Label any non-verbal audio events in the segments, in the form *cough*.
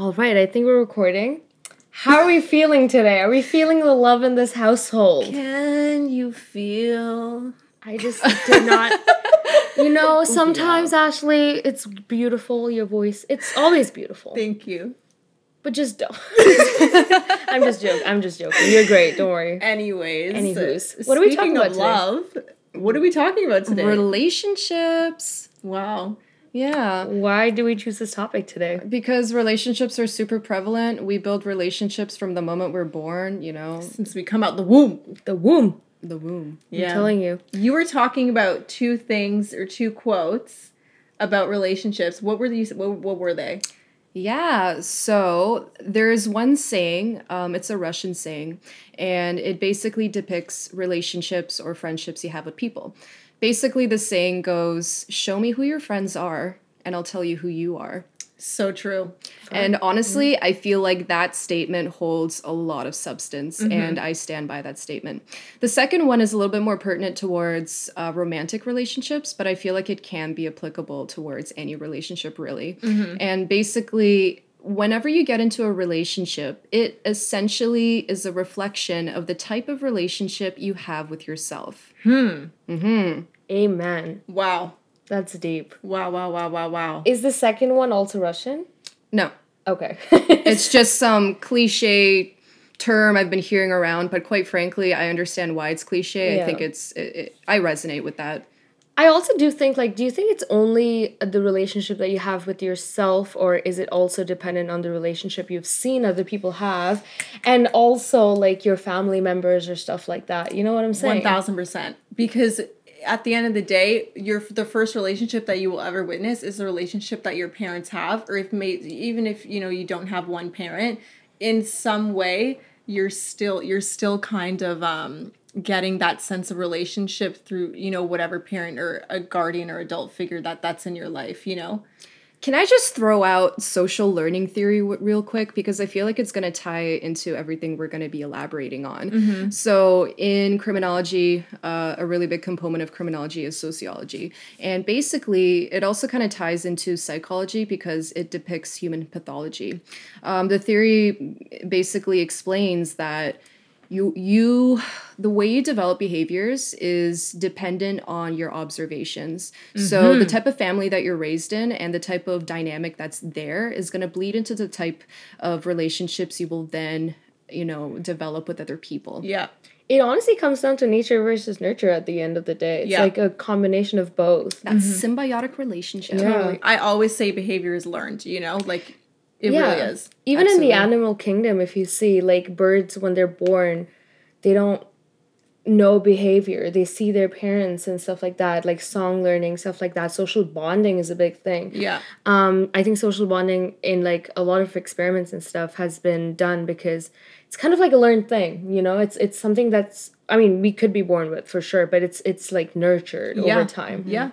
All right, I think we're recording. How are we feeling today? Are we feeling the love in this household? Can you feel? I just did not. *laughs* You know, sometimes Ashley, it's beautiful. Your voice, it's always beautiful. Thank you. But just don't. *laughs* I'm just joking. I'm just joking. You're great. Don't worry. Anyways, Anywho's. Uh, what are we talking about of today? love, what are we talking about today? Relationships. wow. Yeah. Why do we choose this topic today? Because relationships are super prevalent. We build relationships from the moment we're born, you know, Since we come out the womb. The womb. the womb. Yeah. I'm telling you. You were talking about two things or two quotes about relationships. What were these? What, what were they? Yeah, so there's one saying, um, it's a Russian saying, and it basically depicts relationships or friendships you have with people. Basically, the saying goes, Show me who your friends are, and I'll tell you who you are. So true. And mm-hmm. honestly, I feel like that statement holds a lot of substance, mm-hmm. and I stand by that statement. The second one is a little bit more pertinent towards uh, romantic relationships, but I feel like it can be applicable towards any relationship, really. Mm-hmm. And basically, whenever you get into a relationship, it essentially is a reflection of the type of relationship you have with yourself. Hmm. Amen. Wow. That's deep. Wow. Wow. Wow. Wow. Wow. Is the second one also Russian? No, Okay. *laughs* it's just some cliche term I've been hearing around, but quite frankly, I understand why it's cliche. Yeah. I think it's it, it, I resonate with that. I also do think like do you think it's only the relationship that you have with yourself or is it also dependent on the relationship you've seen other people have and also like your family members or stuff like that. You know what I'm saying? One thousand percent. Because at the end of the day, your the first relationship that you will ever witness is the relationship that your parents have, or if may, even if you know you don't have one parent, in some way you're still you're still kind of um getting that sense of relationship through you know whatever parent or a guardian or adult figure that that's in your life you know Can I just throw out social learning theory w- real quick because I feel like it's going to tie into everything we're going to be elaborating on. So, in criminology, uh, a really big component of criminology is sociology, and basically, it also kind of ties into psychology because it depicts human pathology. Um, the theory basically explains that you you the way you develop behaviors is dependent on your observations so the mm-hmm. type of family that you're raised in and the type of dynamic that's there is going to bleed into the type of relationships you will then you know develop with other people yeah It honestly comes down to nature versus nurture at the end of the day. It's Yeah. like a combination of both. that mm-hmm. symbiotic relationship Yeah. totally i always say behavior is learned you know like it yeah. really is Even in the animal kingdom, if you see like birds when they're born, they don't know behavior. They see their parents and stuff like that, like song learning, stuff like that. Social bonding is a big thing. yeah Um, I think social bonding in like a lot of experiments and stuff has been done because it's kind of like a learned thing, you know? It's it's something that's I mean, we could be born with for sure, but it's it's like nurtured yeah over time. yeah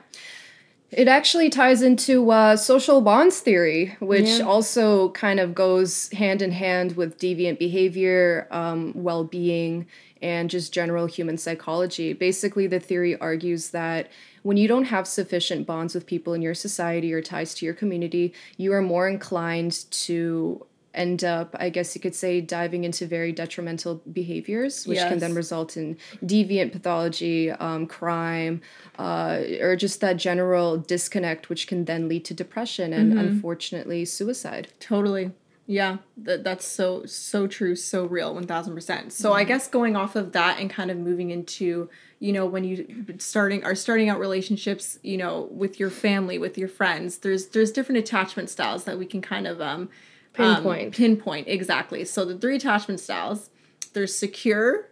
It actually ties into uh, social bonds theory, which Yeah. also kind of goes hand in hand with deviant behavior, um, well being, and just general human psychology. Basically, the theory argues that when you don't have sufficient bonds with people in your society or ties to your community, you are more inclined to end up, I guess you could say, diving into very detrimental behaviors, which can then result in deviant pathology, um, crime, uh, or just that general disconnect, which can then lead to depression and unfortunately suicide. Totally. Yeah, that that's so so true, so real, one thousand percent. So I guess going off of that and kind of moving into you know when you starting are starting out relationships, you know, with your family, with your friends. There's there's different attachment styles that we can kind of um um, Pinpoint. pinpoint exactly. So the three attachment styles: there's secure,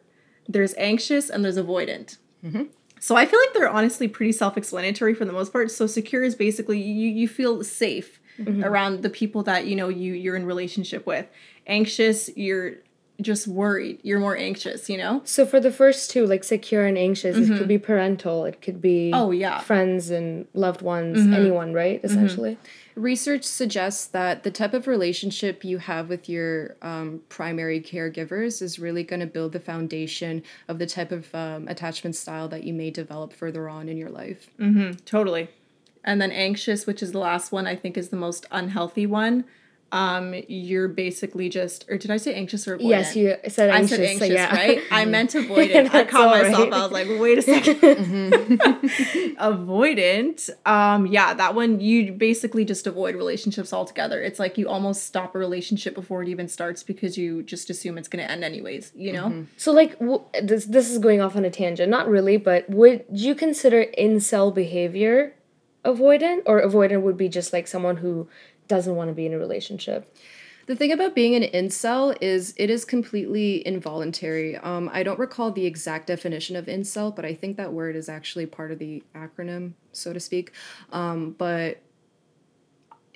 there's anxious, and there's avoidant. Mm-hmm. So I feel like they're honestly pretty self-explanatory for the most part. So secure is basically you you feel safe mm-hmm. around the people that you know you you're in relationship with. Anxious, you're just worried. You're more anxious, you know? So for the first two, like secure and anxious, it could mm-hmm. be parental, it could be Oh, yeah. friends and loved ones, anyone, right? Essentially. Research suggests that the type of relationship you have with your um, primary caregivers is really going to build the foundation of the type of um, attachment style that you may develop further on in your life. Totally. And then anxious, which is the last one, I think is the most unhealthy one. Um, you're basically just, or did I say anxious or avoidant? Yes, you said anxious. I said anxious, so yeah. right? I *laughs* meant avoidant. I caught myself. right. I was like, wait a 2nd *laughs* *laughs* avoidant. Um, yeah, that one you basically just avoid relationships altogether. It's like you almost stop a relationship before it even starts because you just assume it's going to end anyways. You know? So like w- this this is going off on a tangent. Not really, but would you consider incel behavior avoidant or avoidant would be just like someone who doesn't want to be in a relationship? The thing about being an incel is it is completely involuntary. Um, I don't recall the exact definition of incel, but I think that word is actually part of the acronym, so to speak. Um, but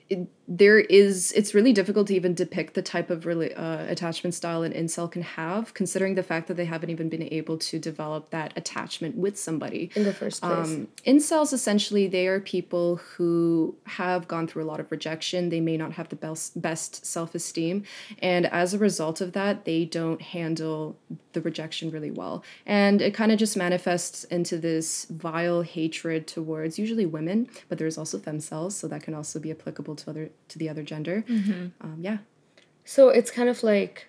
it, there is it's really difficult to even depict the type of really uh, attachment style an incel can have considering the fact that they haven't even been able to develop that attachment with somebody. In the first place. um, incels essentially they are people who have gone through a lot of rejection. They may not have the best best self-esteem. And as a result of that they don't handle the rejection really well. And it kind of just manifests into this vile hatred towards usually women but there's also femcels so that can also be applicable to other to the other gender um, yeah So it's kind of like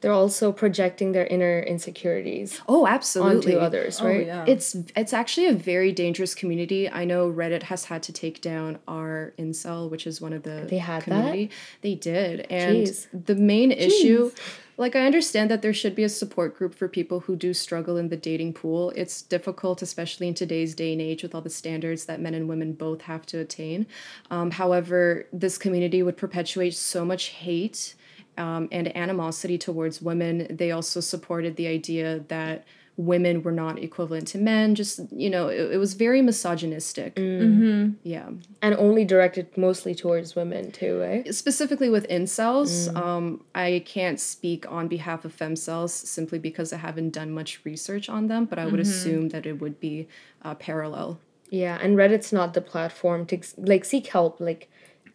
they're also projecting their inner insecurities oh absolutely onto others, right? yeah. It's it's actually a very dangerous community. I know Reddit has had to take down our incel, which is one of the They had that? They did, and Jeez. the main issue, like I understand that there should be a support group for people who do struggle in the dating pool. It's difficult, especially in today's day and age, with all the standards that men and women both have to attain. Um, however, this community would perpetuate so much hate um, and animosity towards women. They also supported the idea that women were not equivalent to men. Just, you know, it, it was very misogynistic. Mm. Yeah. And only directed mostly towards women too, right? Specifically with incels, um, I can't speak on behalf of femcels simply because I haven't done much research on them, but I would assume that it would be uh, parallel. Yeah, and Reddit's not the platform to like seek help. Like,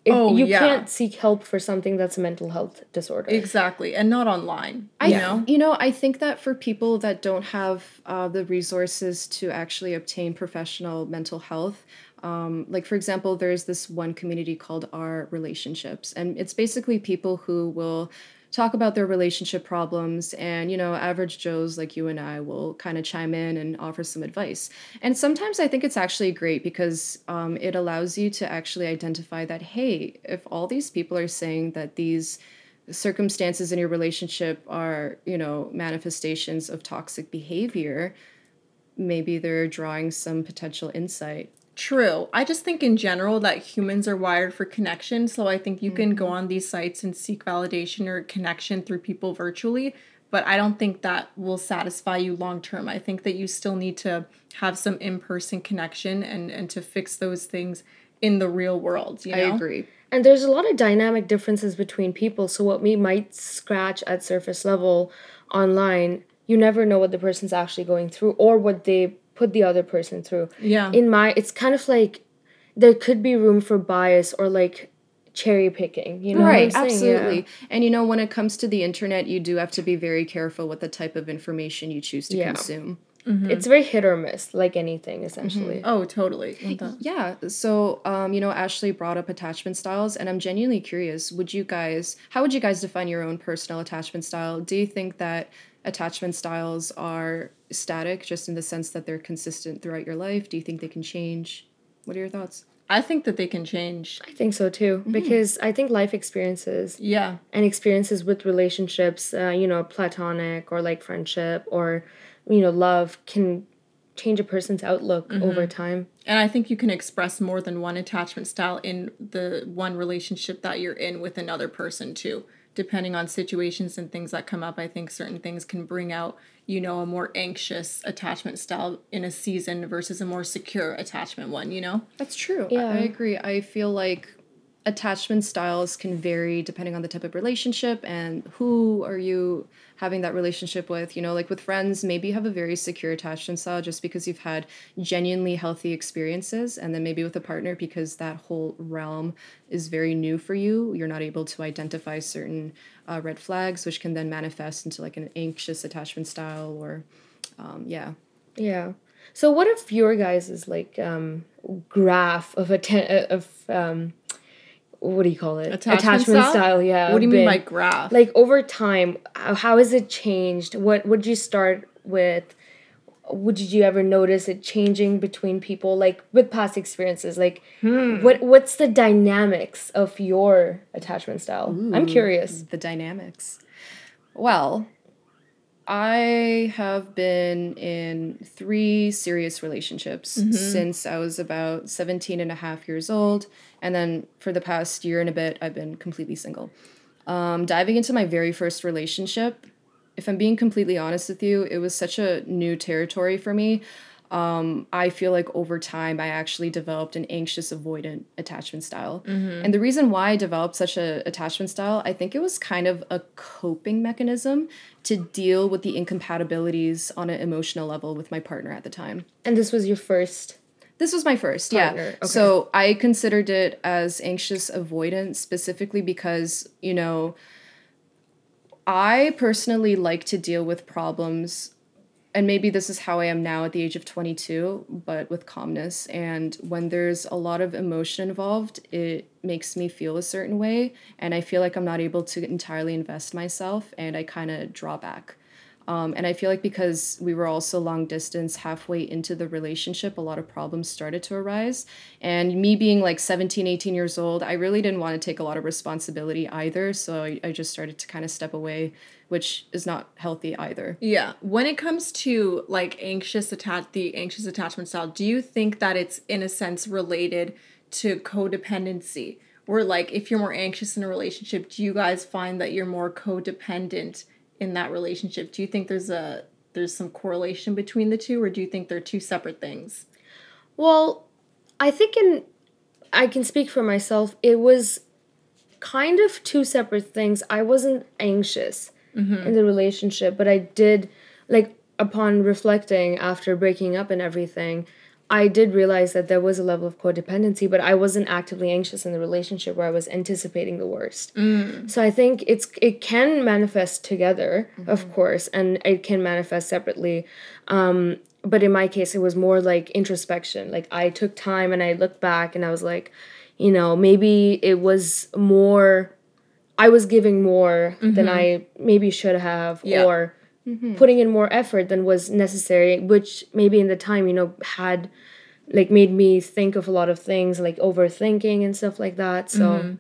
it, Oh, you yeah. can't seek help for something that's a mental health disorder. Exactly. And not online. I, you know? you know, I think that for people that don't have uh, the resources to actually obtain professional mental health, um, like for example, there's this one community called Our Relationships, and it's basically people who will talk about their relationship problems and you know average joes like you and i will kind of chime in and offer some advice. And sometimes i think it's actually great because um, it allows you to actually identify that hey if all these people are saying that these circumstances in your relationship are you know manifestations of toxic behavior maybe they're drawing some potential insight True. I just think in general that humans are wired for connection. So I think you can go mm-hmm. on these sites and seek validation or connection through people virtually. But I don't think that will satisfy you long term. I think that you still need to have some in person connection and, and to fix those things in the real world. You know? i agree And there's a lot of dynamic differences between people. So what we might scratch at surface level online, you never know what the person's actually going through or what they put the other person through. Yeah. In my it's kind of like there could be room for bias or like cherry picking, you know right saying? Yeah. absolutely and you know when it comes to the internet you do have to be very careful with the type of information you choose to Yeah. consume mm-hmm. It's mm-hmm. very hit or miss, like anything essentially. Mm-hmm. oh, totally. Yeah. So, um, you know, Ashley brought up attachment styles, and I'm genuinely curious. Would you guys, how would you guys define your own personal attachment style? Do you think that attachment styles are static, just in the sense that they're consistent throughout your life? Do you think they can change? What are your thoughts? I think that they can change. I think so too because I think life experiences Yeah. and experiences with relationships, uh, you know, platonic or like friendship or you know, love can change a person's outlook over time. And I think you can express more than one attachment style in the one relationship that you're in with another person too. Depending on situations and things that come up, I think certain things can bring out, you know, a more anxious attachment style in a season versus a more secure attachment one, you know? That's true. Yeah. I, I agree. I feel like attachment styles can vary depending on the type of relationship and who are you having that relationship with. You know, like with friends, maybe you have a very secure attachment style just because you've had genuinely healthy experiences. And then maybe with a partner, because that whole realm is very new for you, you're not able to identify certain uh, red flags, which can then manifest into like an anxious attachment style or, um, yeah. Yeah. So what if your guys' is like um graph of a atten- of um what do you call it? Attachment style? yeah. What do you mean been- by graph? Like over time, how, how has it changed? What would you start with? Would you ever notice it changing between people, like with past experiences? Like, hmm. what what's the dynamics of your attachment style? I'm curious. the dynamics. Well, I have been in three serious relationships since I was about 17 and a half years old. And then for the past year and a bit, I've been completely single. Um, diving into my very first relationship, if I'm being completely honest with you, it was such a new territory for me. Um, I feel like over time I actually developed an anxious avoidant attachment style. And the reason why I developed such a attachment style, I think it was kind of a coping mechanism to deal with the incompatibilities on an emotional level with my partner at the time. And this was your first. This was my first, Partner, yeah. okay. So I considered it as anxious avoidance specifically because, you know, I personally like to deal with problems, and maybe this is how I am now at the age of 22, but with calmness. And when there's a lot of emotion involved, it makes me feel a certain way, and I feel like I'm not able to entirely invest myself, and I kind of draw back. Um, and I feel like because we were also long distance halfway into the relationship, a lot of problems started to arise. And me being like 17, 18 years old, I really didn't want to take a lot of responsibility either. So I, I just started to kind of step away, which is not healthy either. Yeah. When it comes to like anxious attach the anxious attachment style, do you think that it's in a sense related to codependency? Where like if you're more anxious in a relationship, do you guys find that you're more codependent in that relationship? Do you think there's a there's some correlation between the two or do you think they're two separate things? Well, I think in I can speak for myself. It was kind of two separate things. I wasn't anxious mm-hmm. in the relationship, but I did like upon reflecting after breaking up and everything, I did realize that there was a level of codependency, but I wasn't actively anxious in the relationship where I was anticipating the worst. Mm. So I think it's it can manifest together, of mm-hmm. course, and it can manifest separately. Um, but in my case, it was more like introspection. Like I took time and I looked back and I was like, you know, maybe it was more. I was giving more than mm-hmm. I maybe should have, Yeah. or putting in more effort than was necessary, which maybe in the time, you know, had like made me think of a lot of things like overthinking and stuff like that. So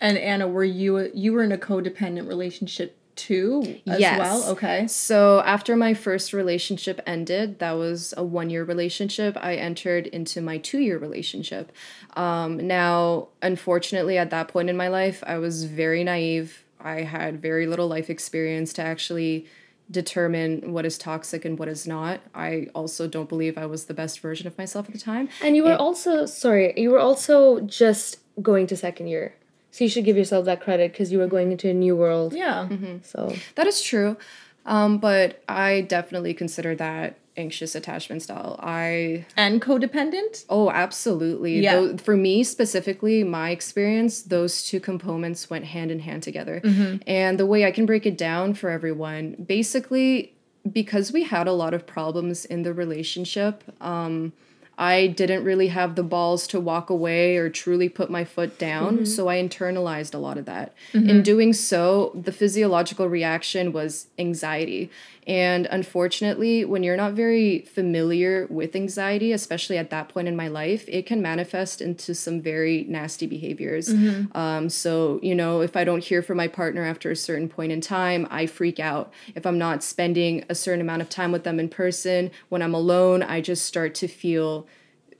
And Anna, were you you were in a codependent relationship too as Yes. well? Okay. So after my first relationship ended, that was a one year relationship, I entered into my two year relationship. Um, now, unfortunately, at that point in my life, I was very naive. I had very little life experience to actually determine what is toxic and what is not. I also don't believe I was the best version of myself at the time. and you were also sorry, you were also just going to second year. So you should give yourself that credit because you were going into a new world. Yeah. So That is true. Um, but I definitely consider that anxious attachment style. I And codependent? Oh, absolutely. Yeah. For me specifically, my experience, those two components went hand in hand together. Mm-hmm. And the way I can break it down for everyone, basically, because we had a lot of problems in the relationship, um, I didn't really have the balls to walk away or truly put my foot down. Mm-hmm. So I internalized a lot of that. In mm-hmm. doing so, the physiological reaction was anxiety. And unfortunately, when you're not very familiar with anxiety, especially at that point in my life, it can manifest into some very nasty behaviors. Um, so, you know, if I don't hear from my partner after a certain point in time, I freak out. If I'm not spending a certain amount of time with them in person, when I'm alone, I just start to feel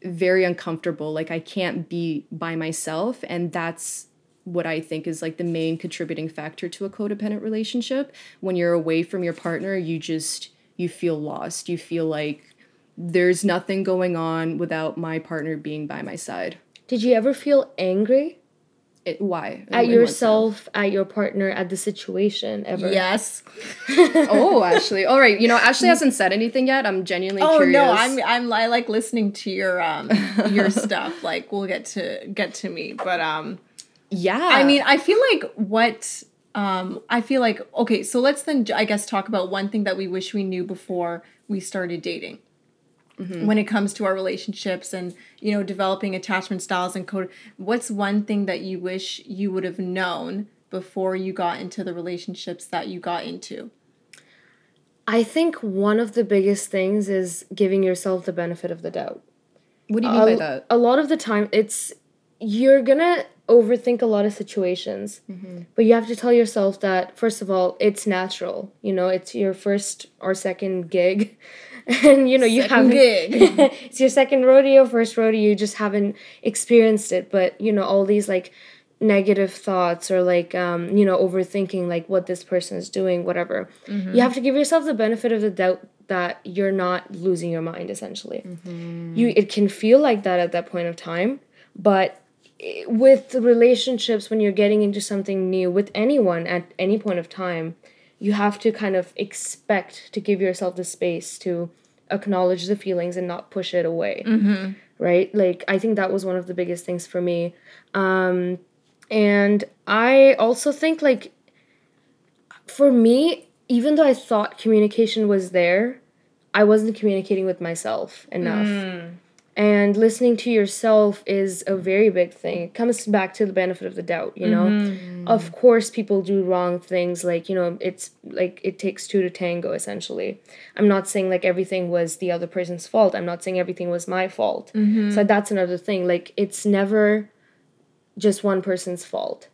very uncomfortable. Like I can't be by myself. And that's what I think is like the main contributing factor to a codependent relationship. When you're away from your partner, you just you feel lost. You feel like there's nothing going on without my partner being by my side. did you ever feel angry It, why? At in what yourself, at your partner, at the situation ever? Yes. *laughs* *laughs* Oh, Ashley. All right. You know, Ashley hasn't said anything yet. I'm genuinely Oh curious. no, I'm I'm I like listening to your um your stuff. Like we'll get to get to me, but um yeah. I mean, I feel like what um I feel like okay, so let's then I guess talk about one thing that we wish we knew before we started dating. when it comes to our relationships and you know developing attachment styles and code what's one thing that you wish you would have known before you got into the relationships that you got into I think one of the biggest things is giving yourself the benefit of the doubt. What do you mean by that? a lot of the time it's you're gonna overthink a lot of situations Mm-hmm. but you have to tell yourself that first of all it's natural you know it's your first or second gig. *laughs* And you know you haven't gig. *laughs* it's your second rodeo first rodeo you just haven't experienced it. But you know all these like negative thoughts or like um you know overthinking like what this person is doing whatever. You have to give yourself the benefit of the doubt that you're not losing your mind essentially. You it can feel like that at that point of time but with relationships when you're getting into something new with anyone at any point of time you have to kind of expect to give yourself the space to acknowledge the feelings and not push it away. Right? Like i think that was one of the biggest things for me. Um and i also think like for me even though i thought communication was there i wasn't communicating with myself enough and listening to yourself is a very big thing. It comes back to the benefit of the doubt you know? Mm-hmm. Of course people do wrong things like you know it's like it takes two to tango essentially. I'm not saying like everything was the other person's fault. I'm not saying everything was my fault. Mm-hmm. So that's another thing. Like it's never just one person's fault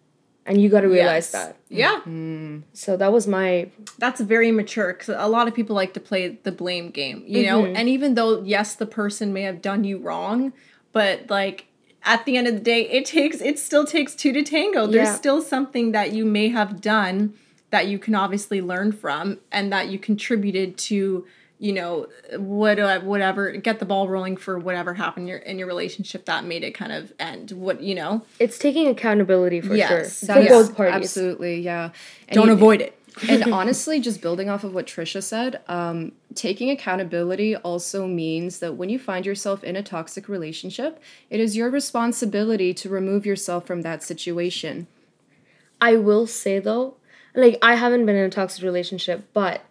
and you got to realize Yes. that. Yeah. Mm. So that was my that's very mature because a lot of people like to play the blame game you know? Mm-hmm. And even though yes the person may have done you wrong but like at the end of the day it takes it still takes two to tango. There's Yeah. still something that you may have done that you can obviously learn from and that you contributed to you know what whatever get the ball rolling for whatever happened in your, in your relationship that made it kind of end. What you know? It's taking accountability for Yes. sure. That for is both parties. Absolutely, yeah. And don't you- avoid it. *laughs* and honestly, just building off of what Trisha said, um, taking accountability also means that when you find yourself in a toxic relationship, it is your responsibility to remove yourself from that situation. I will say though, like I haven't been in a toxic relationship, but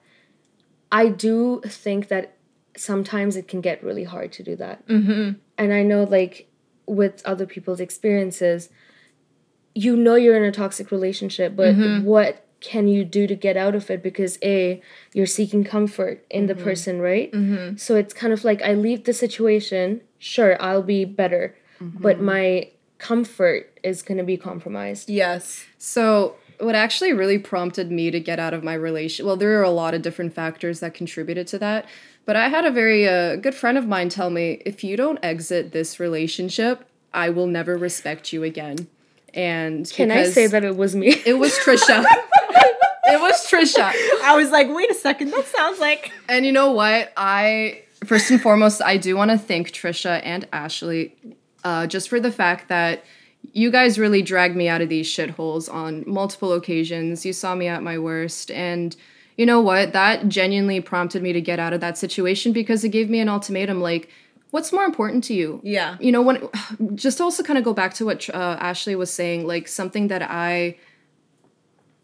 I do think that sometimes it can get really hard to do that. Mm-hmm. And I know, like with other people's experiences, you know you're in a toxic relationship, but what can you do to get out of it? Because a you're seeking comfort in the person, right? Mm-hmm. So it's kind of like I leave the situation. Sure, I'll be better, but my comfort is going to be compromised. yes So, what actually really prompted me to get out of my relation, well, there are a lot of different factors that contributed to that. But I had a very uh, good friend of mine tell me if you don't exit this relationship, I will never respect you again. And Can I say that it was me? It was Trisha. *laughs* it was Trisha. i was like wait a second that sounds like And you know what? I first and foremost, I do want to thank Trisha and Ashley, uh, just for the fact that you guys really dragged me out of these shitholes on multiple occasions. You saw me at my worst, and you know what? That genuinely prompted me to get out of that situation because it gave me an ultimatum. Like, what's more important to you? Yeah. You know, when *sighs* just also kind of go back to what uh, Ashley was saying, like something that I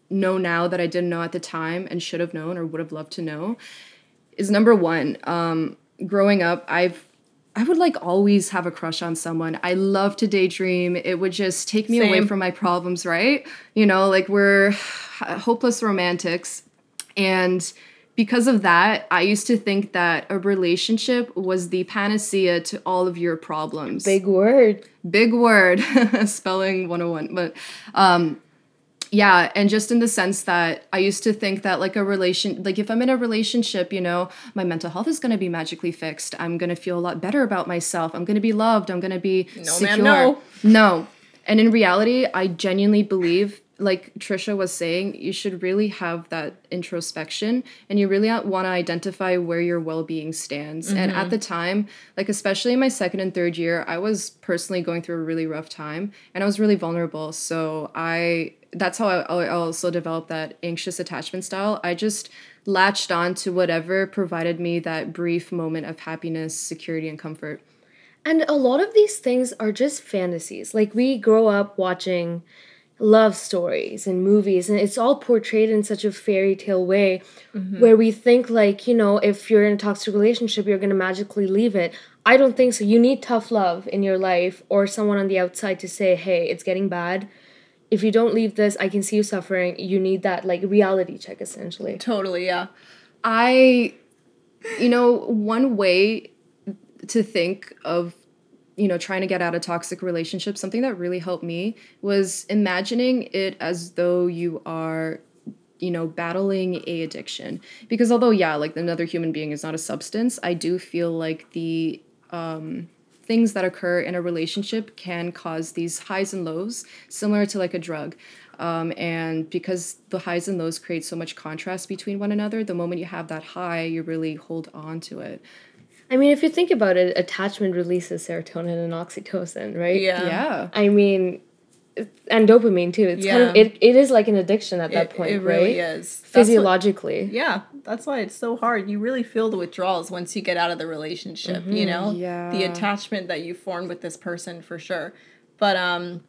know now that I didn't know at the time and should have known or would have loved to know is number one. Um, growing up, I've I would like always have a crush on someone. I love to daydream. It would just take me away from my problems, right? You know, like we're hopeless romantics. And because of that, I used to think that a relationship was the panacea to all of your problems Big word. big word *laughs* spelling 101 but um yeah and just in the sense that i used to think that like a relation like if i'm in a relationship you know my mental health is going to be magically fixed. I'm going to feel a lot better about myself. I'm going to be loved. I'm going to be No, secure no. no. And in reality i genuinely believe like trisha was saying you should really have that introspection and you really want to identify where your well-being stands. And at mm-hmm. the time like especially in my second and third year i was personally going through a really rough time and i was really vulnerable. So i that's how i, I also developed that anxious attachment style. I just latched on to whatever provided me that brief moment of happiness security and comfort. And a lot of these things are just fantasies. Like we grow up watching, love stories and movies and it's all portrayed in such a fairy tale way mm-hmm. where we think like you know if you're in a toxic relationship you're going to magically leave it. I don't think so. You need tough love in your life or someone on the outside to say hey it's getting bad. If you don't leave this i can see you suffering. You need that like reality check essentially. Totally, yeah. I, you know, one way to think of, you know, trying to get out of toxic relationships, something that really helped me was imagining it as though you are, you know, battling a addiction. Because although, yeah, like another human being is not a substance, I do feel like the, um, things that occur in a relationship can cause these highs and lows, similar to like a drug. Um, and because the highs and lows create so much contrast between one another, the moment you have that high, you really hold on to it. I mean if you think about it attachment releases serotonin and oxytocin right Yeah. Yeah. i mean and dopamine too it's kind of it, it is like an addiction at that It- point it right really is. That's what- physiologically Yeah, that's why it's so hard. You really feel the withdrawals once you get out of the relationship, you know? Yeah. The attachment that you formed with this person for sure. But um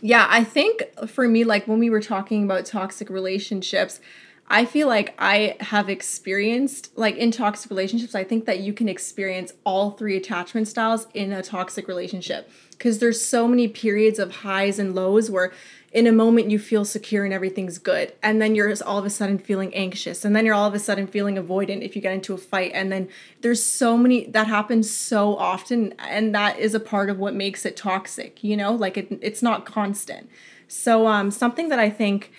yeah, I think for me like when we were talking about toxic relationships, I feel like I have experienced like in toxic relationships, I think that you can experience all three attachment styles in a toxic relationship. Because there's so many periods of highs and lows where in a moment you feel secure and everything's good and then you're all of a sudden feeling anxious and then you're all of a sudden feeling avoidant if you get into a fight and then there's so many that happens so often and that is a part of what makes it toxic you know? Like it, it's not constant. So um something that i think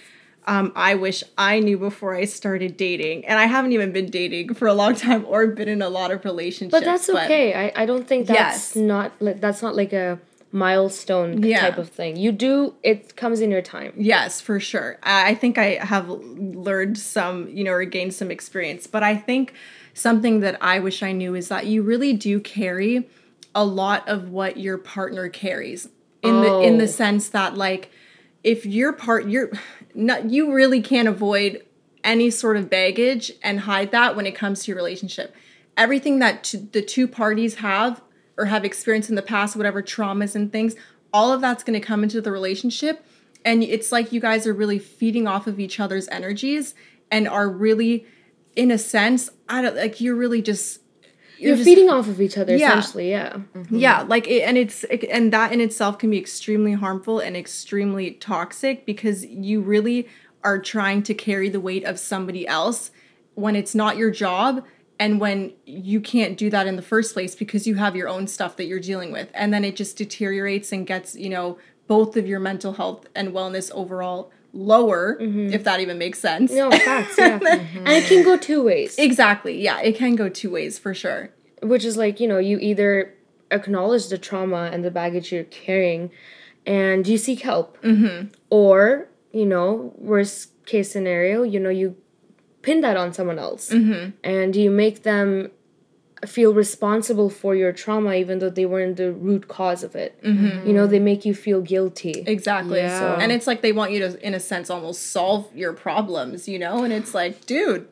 um, I wish I knew before I started dating, and I haven't even been dating for a long time or been in a lot of relationships. But that's okay. I, I don't think that's Yes. not like that's not like a milestone Yeah. type of thing. You do it comes in your time. Yes, for sure. I think I have learned some, you know, or gained some experience. But I think something that I wish I knew is that you really do carry a lot of what your partner carries in the in Oh. the sense that like if your part you're not you really can't avoid any sort of baggage and hide that when it comes to your relationship. Everything that t- the two parties have or have experienced in the past, whatever traumas and things, all of that's going to come into the relationship. And it's like you guys are really feeding off of each other's energies and are really, in a sense, I don't like you're really just You're, just- feeding off of each other Yeah. essentially, yeah. Mm-hmm. yeah like it, and it's it, and that in itself can be extremely harmful and extremely toxic because you really are trying to carry the weight of somebody else when it's not your job and when you can't do that in the first place because you have your own stuff that you're dealing with and then it just deteriorates and gets you know both of your mental health and wellness overall lower if that even makes sense No, facts, yeah. *laughs* And it can go two ways. exactly yeah it can go two ways for sure which is like you know you either acknowledge the trauma and the baggage you're carrying and you seek help mm-hmm. or you know worst case scenario you know you pin that on someone else mm-hmm. and you make them feel responsible for your trauma even though they weren't the root cause of it mm-hmm. you know they make you feel guilty Exactly. Yeah. And it's like they want you to, in a sense, almost solve your problems, you know? And it's like, dude,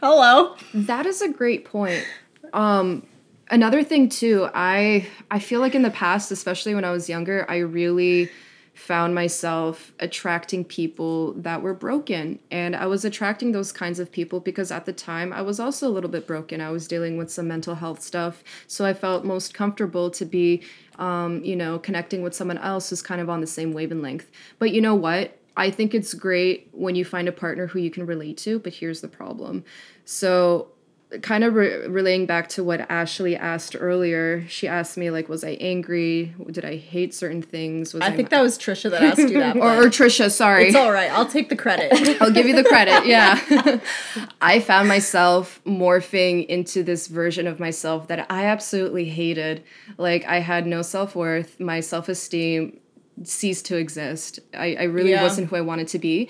hello. That is a great point. Um, another thing too, I I feel like in the past, especially when I was younger, I really found myself attracting people that were broken. And I was attracting those kinds of people because at the time I was also a little bit broken. I was dealing with some mental health stuff. So I felt most comfortable to be, um, you know, connecting with someone else who's kind of on the same wavelength. But you know what? I think it's great when you find a partner who you can relate to, but here's the problem. So kind of re- relaying back to what Ashley asked earlier, she asked me like, was I angry? Did I hate certain things? Was I think that was Trisha that asked you that. *laughs* or, or Trisha, sorry. it's all right. I'll take the credit. *laughs* I'll give you the credit. Yeah. *laughs* I found myself morphing into this version of myself that I absolutely hated. Like, I had no self worth, my self esteem ceased to exist. I, I really Yeah. wasn't who I wanted to be.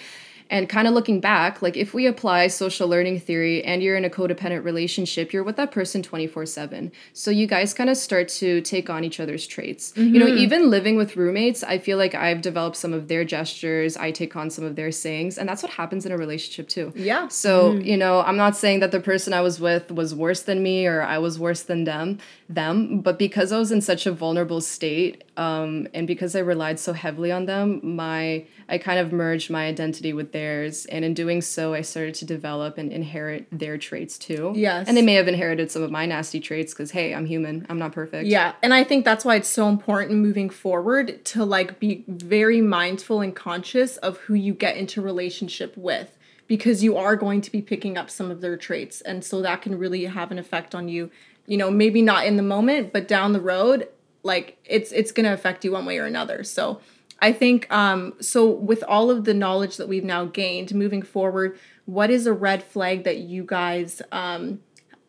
And kind of looking back, like if we apply social learning theory and you're in a codependent relationship, you're with that person 24 7. So you guys kind of start to take on each other's traits. Mm-hmm. You know, even living with roommates, I feel like I've developed some of their gestures, I take on some of their sayings, and that's what happens in a relationship too. Yeah. So, mm-hmm. you know, I'm not saying that the person I was with was worse than me or I was worse than them, them, but because I was in such a vulnerable state, um, and because I relied so heavily on them, my I kind of merged my identity with theirs, and in doing so, I started to develop and inherit their traits too. Yes, and they may have inherited some of my nasty traits because hey, I'm human. I'm not perfect. Yeah, and I think that's why it's so important moving forward to like be very mindful and conscious of who you get into relationship with because you are going to be picking up some of their traits and so that can really have an effect on you you know maybe not in the moment but down the road like it's it's going to affect you one way or another so I think um, so. With all of the knowledge that we've now gained, moving forward, what is a red flag that you guys um,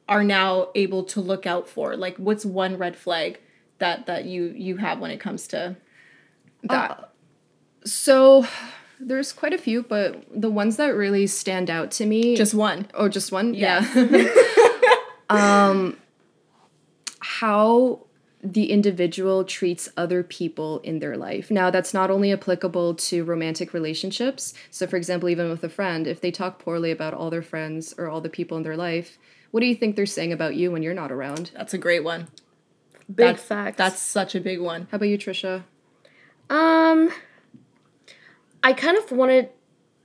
are now able to look out for? Like, what's one red flag that that you you have when it comes to that? Uh, so there's quite a few, but the ones that really stand out to me. Just one. Oh, just one. Yeah. yeah. *laughs* um, how the individual treats other people in their life. Now, that's not only applicable to romantic relationships. So, for example, even with a friend, if they talk poorly about all their friends or all the people in their life, what do you think they're saying about you when you're not around? That's a great one. Big that, fact. That's such a big one. How about you, Trisha? Um, I kind of wanted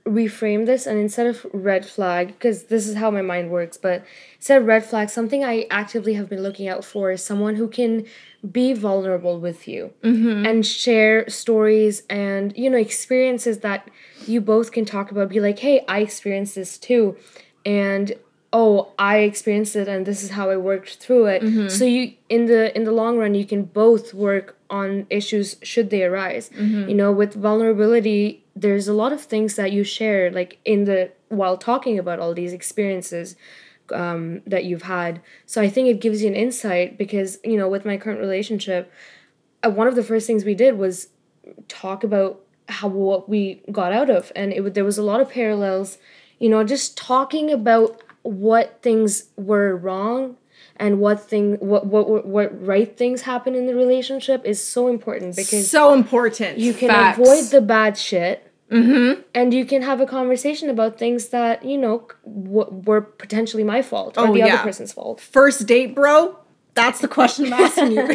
reframe this and instead of red flag because this is how my mind works but instead of red flag something i actively have been looking out for is someone who can be vulnerable with you mm-hmm. and share stories and you know experiences that you both can talk about be like hey i experienced this too and oh i experienced it and this is how i worked through it mm-hmm. so you in the in the long run you can both work on issues should they arise. Mm-hmm. you know with vulnerability there's a lot of things that you share like in the while talking about all these experiences um, that you've had. So i think it gives you an insight because you know with my current relationship uh, one of the first things we did was talk about how what we got out of. And it there was a lot of parallels you know just talking about what things were wrong and what thing what what what right things happen in the relationship is so important because so important. You can Facts. avoid the bad shit. Mm-hmm. And you can have a conversation about things that you know w- were potentially my fault or oh, the yeah. other person's fault. First date, bro. That's the question I'm asking you. *laughs*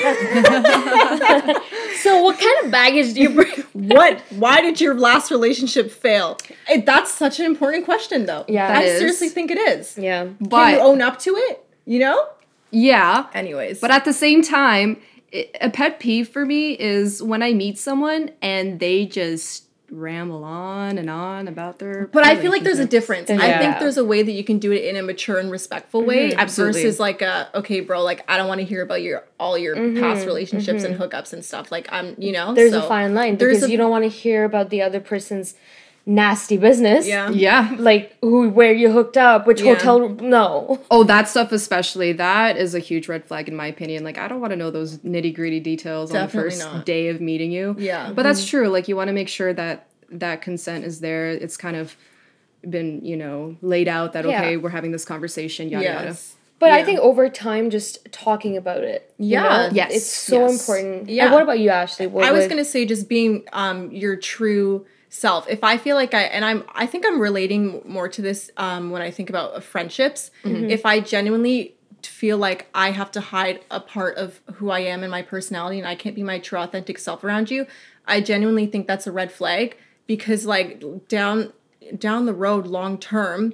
so, what kind of baggage do you bring? *laughs* what? Why did your last relationship fail? It, that's such an important question, though. Yeah, I is. seriously think it is. Yeah, but Can you own up to it? You know? Yeah. Anyways. But at the same time, it, a pet peeve for me is when I meet someone and they just ramble on and on about their but i feel like there's a difference yeah. i think there's a way that you can do it in a mature and respectful way mm-hmm. Absolutely. versus like a okay bro like i don't want to hear about your all your mm-hmm. past relationships mm-hmm. and hookups and stuff like i'm you know there's so a fine line because a, you don't want to hear about the other person's nasty business. Yeah. Yeah. Like who where you hooked up, which yeah. hotel no. Oh, that stuff especially. That is a huge red flag in my opinion. Like I don't want to know those nitty-gritty details Definitely on the first not. day of meeting you. Yeah. But that's mm-hmm. true. Like you want to make sure that that consent is there. It's kind of been, you know, laid out that yeah. okay, we're having this conversation, yada yes. yada. But yeah. I think over time, just talking about it, yeah, know, yes, it's so yes. important. Yeah. And what about you, Ashley? What I was gonna say just being um your true self if i feel like i and i'm i think i'm relating more to this um, when i think about friendships mm-hmm. if i genuinely feel like i have to hide a part of who i am and my personality and i can't be my true authentic self around you i genuinely think that's a red flag because like down down the road long term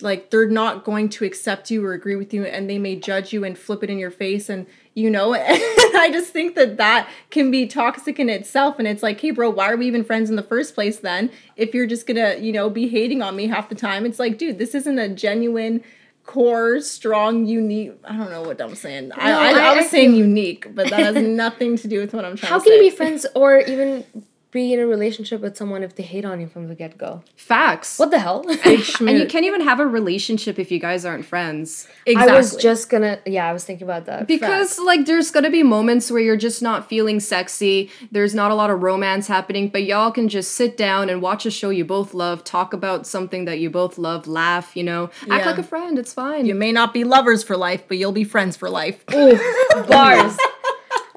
like they're not going to accept you or agree with you and they may judge you and flip it in your face and you know? *laughs* I just think that that can be toxic in itself. And it's like hey bro why are we even friends in the first place then? If you're just gonna you know be hating on me half the time it's like dude this isn't a genuine core strong unique i don't know what i'm saying. No, I, I, I, I, was saying unique but that has *laughs* nothing to do with what i'm trying how to say how can you be friends or even be in a relationship with someone if they hate on you from the get go. Facts. What the hell? *laughs* and you can't even have a relationship if you guys aren't friends. Exactly. I was just gonna, yeah, I was thinking about that. Because like there's gonna be moments where you're just not feeling sexy. There's not a lot of romance happening, but y'all can just sit down and watch a show you both love, talk about something that you both love, laugh, you know, act like a friend. It's fine. You may not be lovers for life, but you'll be friends for life. Ooh, *laughs* bars.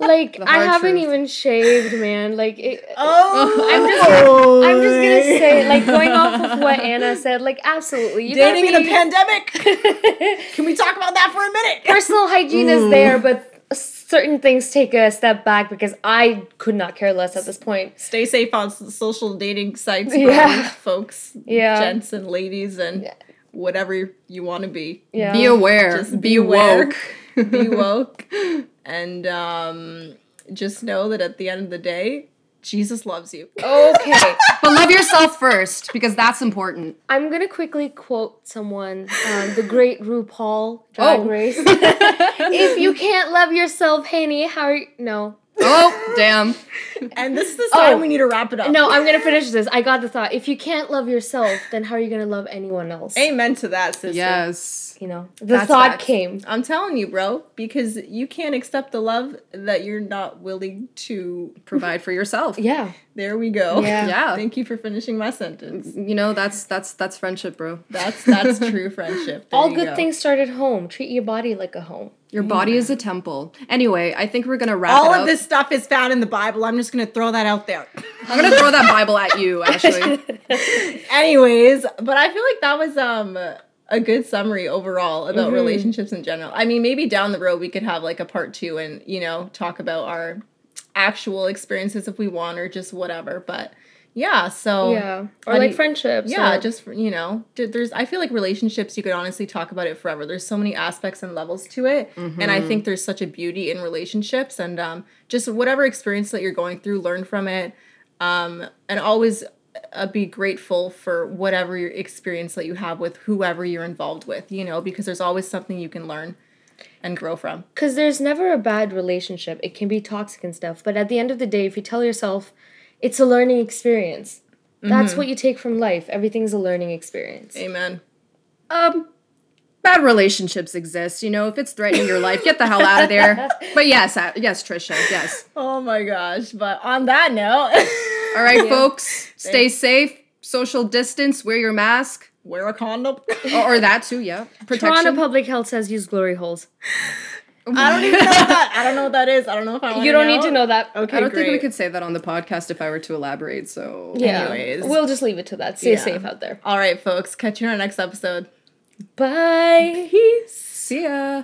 Like I hard haven't truth. even shaved, man. Like it, Oh, I'm just, I'm just gonna say, like going off of what *laughs* Anna said, like absolutely, you dating in gotta a pandemic. *laughs* Can we talk about that for a minute? personal hygiene is mm. there, but certain things take a step back because I could not care less at this point. Stay safe on social dating sites, Yeah. yeah. folks, Yeah. gents and ladies, and whatever you want to be. Yeah. be aware. Just be be aware. woke. *laughs* Be woke, and um, just know that at the end of the day, Jesus loves you. *laughs* Okay. but love yourself first because that's important. I'm gonna quickly quote someone, um, the great RuPaul Drag Oh. Race. *laughs* if you can't love yourself, Haney, how are you? No. Oh, damn. And this is the time Oh. we need to wrap it up. No, I'm gonna finish this. I got the thought. If you can't love yourself, then how are you gonna love anyone else? Amen to that, sister. Yes. You know, the That's thought facts. came. I'm telling you, bro, because you can't accept the love that you're not willing to. Provide for yourself. Yeah. There we go. Yeah. *laughs* Yeah. Thank you for finishing my sentence. You know, that's that's that's friendship, bro. That's that's *laughs* true friendship. There All good go. things start at home. Treat your body like a home. Your body is a temple. Anyway, I think we're gonna wrap All it of this stuff is found in the Bible. I'm just gonna throw that out there. *laughs* I'm gonna throw that Bible at you, actually. Anyways, but I feel like that was um a good summary overall about Mm-hmm. relationships in general. I mean, maybe down the road we could have like a part two and you know talk about our actual experiences if we want or just whatever. But yeah, so Yeah. Or like friendships. yeah, or- just you know, there's. I feel like relationships you could honestly talk about it forever. There's so many aspects and levels to it, and I think there's such a beauty in relationships, and um, just whatever experience that you're going through, learn from it, um, and always uh, be grateful for whatever your experience that you have with whoever you're involved with. You know, because there's always something you can learn and grow from. Because there's never a bad relationship. It can be toxic and stuff. But at the end of the day, if you tell yourself it's a learning experience, that's what you take from life. Everything's a learning experience. Amen. um, bad relationships exist. You know, if it's threatening your life, get the hell out of there. *laughs* But yes, uh, yes, Trisha, yes. Oh my gosh! But on that note, All right, *laughs* folks, stay safe, social distance, wear your mask, wear a condom. or, or that too. Yeah, *laughs* Toronto protection. Public Health says use glory holes. *laughs* I don't even know what that. I don't know what that is. I don't know if I. You don't need to know that. Okay, I don't great. think we could say that on the podcast if I were to elaborate. So Yeah. Anyways. We'll just leave it to that. Stay Yeah. safe out there. All right, folks. Catch you in our next episode. Bye. Peace. see ya.